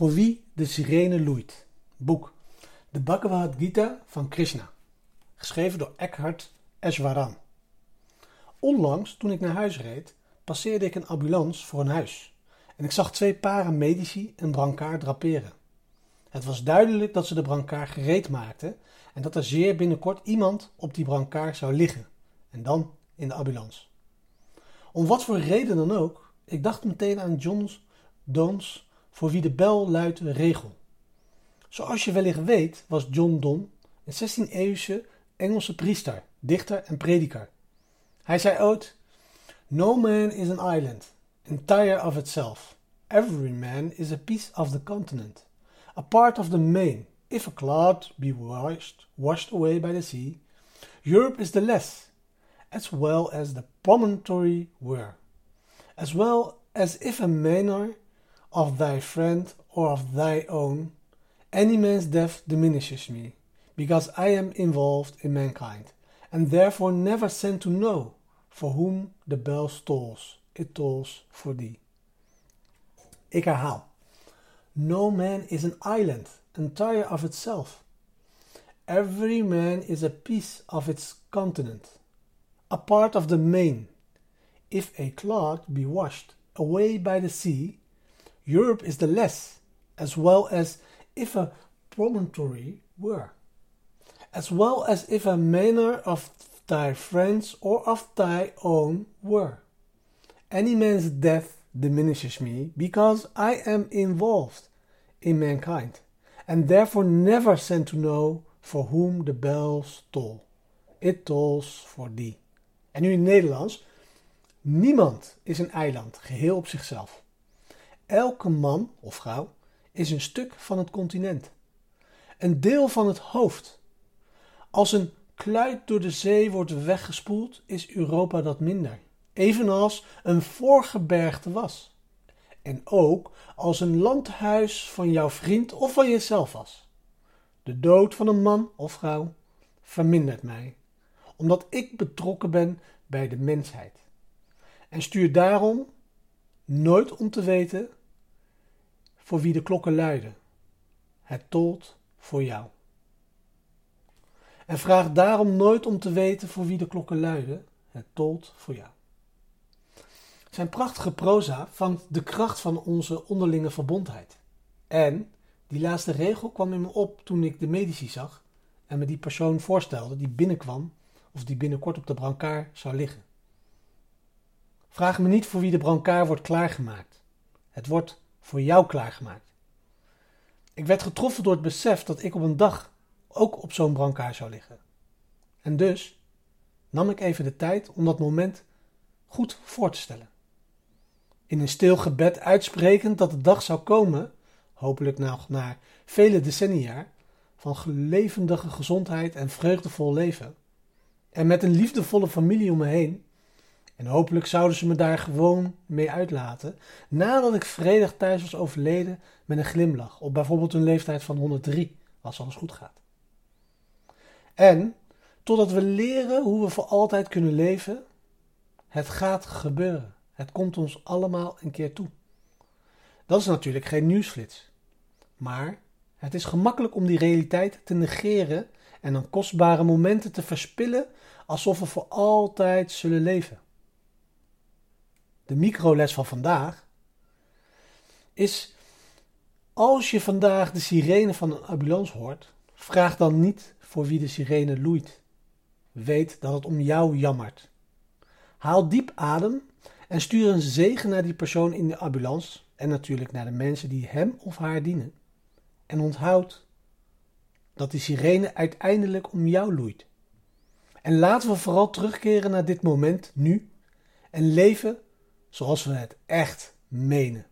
Voor wie de sirene loeit. Boek De Bhagavad Gita van Krishna. Geschreven door Eckhart Eswaran. Onlangs, toen ik naar huis reed, passeerde ik een ambulance voor een huis. En ik zag twee paren medici een brancard draperen. Het was duidelijk dat ze de brancard gereed maakten en dat er zeer binnenkort iemand op die brancard zou liggen. En dan in de ambulance. Om wat voor reden dan ook, ik dacht meteen aan John's Don's voor wie de bel luidt regel. Zoals je wellicht weet was John Donne een 16e-eeuwse Engelse priester, dichter en prediker. Hij zei ooit: No man is an island, entire of itself. Every man is a piece of the continent, a part of the main. If a cloud be washed, washed away by the sea, Europe is the less, as well as the promontory were, as well as if a manor of thy friend or of thy own, any man's death diminishes me, because I am involved in mankind, and therefore never sent to know for whom the bell tolls, it tolls for thee. Ik herhaal. No man is an island, entire of itself. Every man is a piece of its continent, a part of the main. If a clod be washed away by the sea, Europe is the less, as well as if a promontory were, as well as if a manor of thy friends or of thy own were. Any man's death diminishes me because I am involved in mankind, and therefore never sent to know for whom the bells toll. It tolls for thee. En nu in Nederlands. Niemand is een eiland, geheel op zichzelf. Elke man of vrouw is een stuk van het continent, een deel van het hoofd. Als een kluit door de zee wordt weggespoeld, is Europa dat minder, evenals een voorgebergte was. En ook als een landhuis van jouw vriend of van jezelf was. De dood van een man of vrouw vermindert mij, omdat ik betrokken ben bij de mensheid. En stuur daarom nooit om te weten voor wie de klokken luiden. Het tolt voor jou. En vraag daarom nooit om te weten voor wie de klokken luiden. Het tolt voor jou. Zijn prachtige proza vangt de kracht van onze onderlinge verbondheid. En die laatste regel kwam in me op toen ik de medici zag en me die persoon voorstelde die binnenkwam of die binnenkort op de brancard zou liggen. Vraag me niet voor wie de brancard wordt klaargemaakt. Het wordt voor jou klaargemaakt. Ik werd getroffen door het besef dat ik op een dag ook op zo'n brancard zou liggen. En dus nam ik even de tijd om dat moment goed voor te stellen. In een stil gebed uitsprekend dat de dag zou komen, hopelijk nog na vele decennia, van levendige gezondheid en vreugdevol leven. En met een liefdevolle familie om me heen, en hopelijk zouden ze me daar gewoon mee uitlaten, nadat ik vredig thuis was overleden met een glimlach, op bijvoorbeeld een leeftijd van 103, als alles goed gaat. En totdat we leren hoe we voor altijd kunnen leven, het gaat gebeuren. Het komt ons allemaal een keer toe. Dat is natuurlijk geen nieuwsflits. Maar het is gemakkelijk om die realiteit te negeren en dan kostbare momenten te verspillen alsof we voor altijd zullen leven de microles van vandaag, is als je vandaag de sirene van een ambulance hoort, vraag dan niet voor wie de sirene loeit. Weet dat het om jou jammert. Haal diep adem en stuur een zegen naar die persoon in de ambulance en natuurlijk naar de mensen die hem of haar dienen. En onthoud dat die sirene uiteindelijk om jou loeit. En laten we vooral terugkeren naar dit moment nu en leven zoals we het echt menen.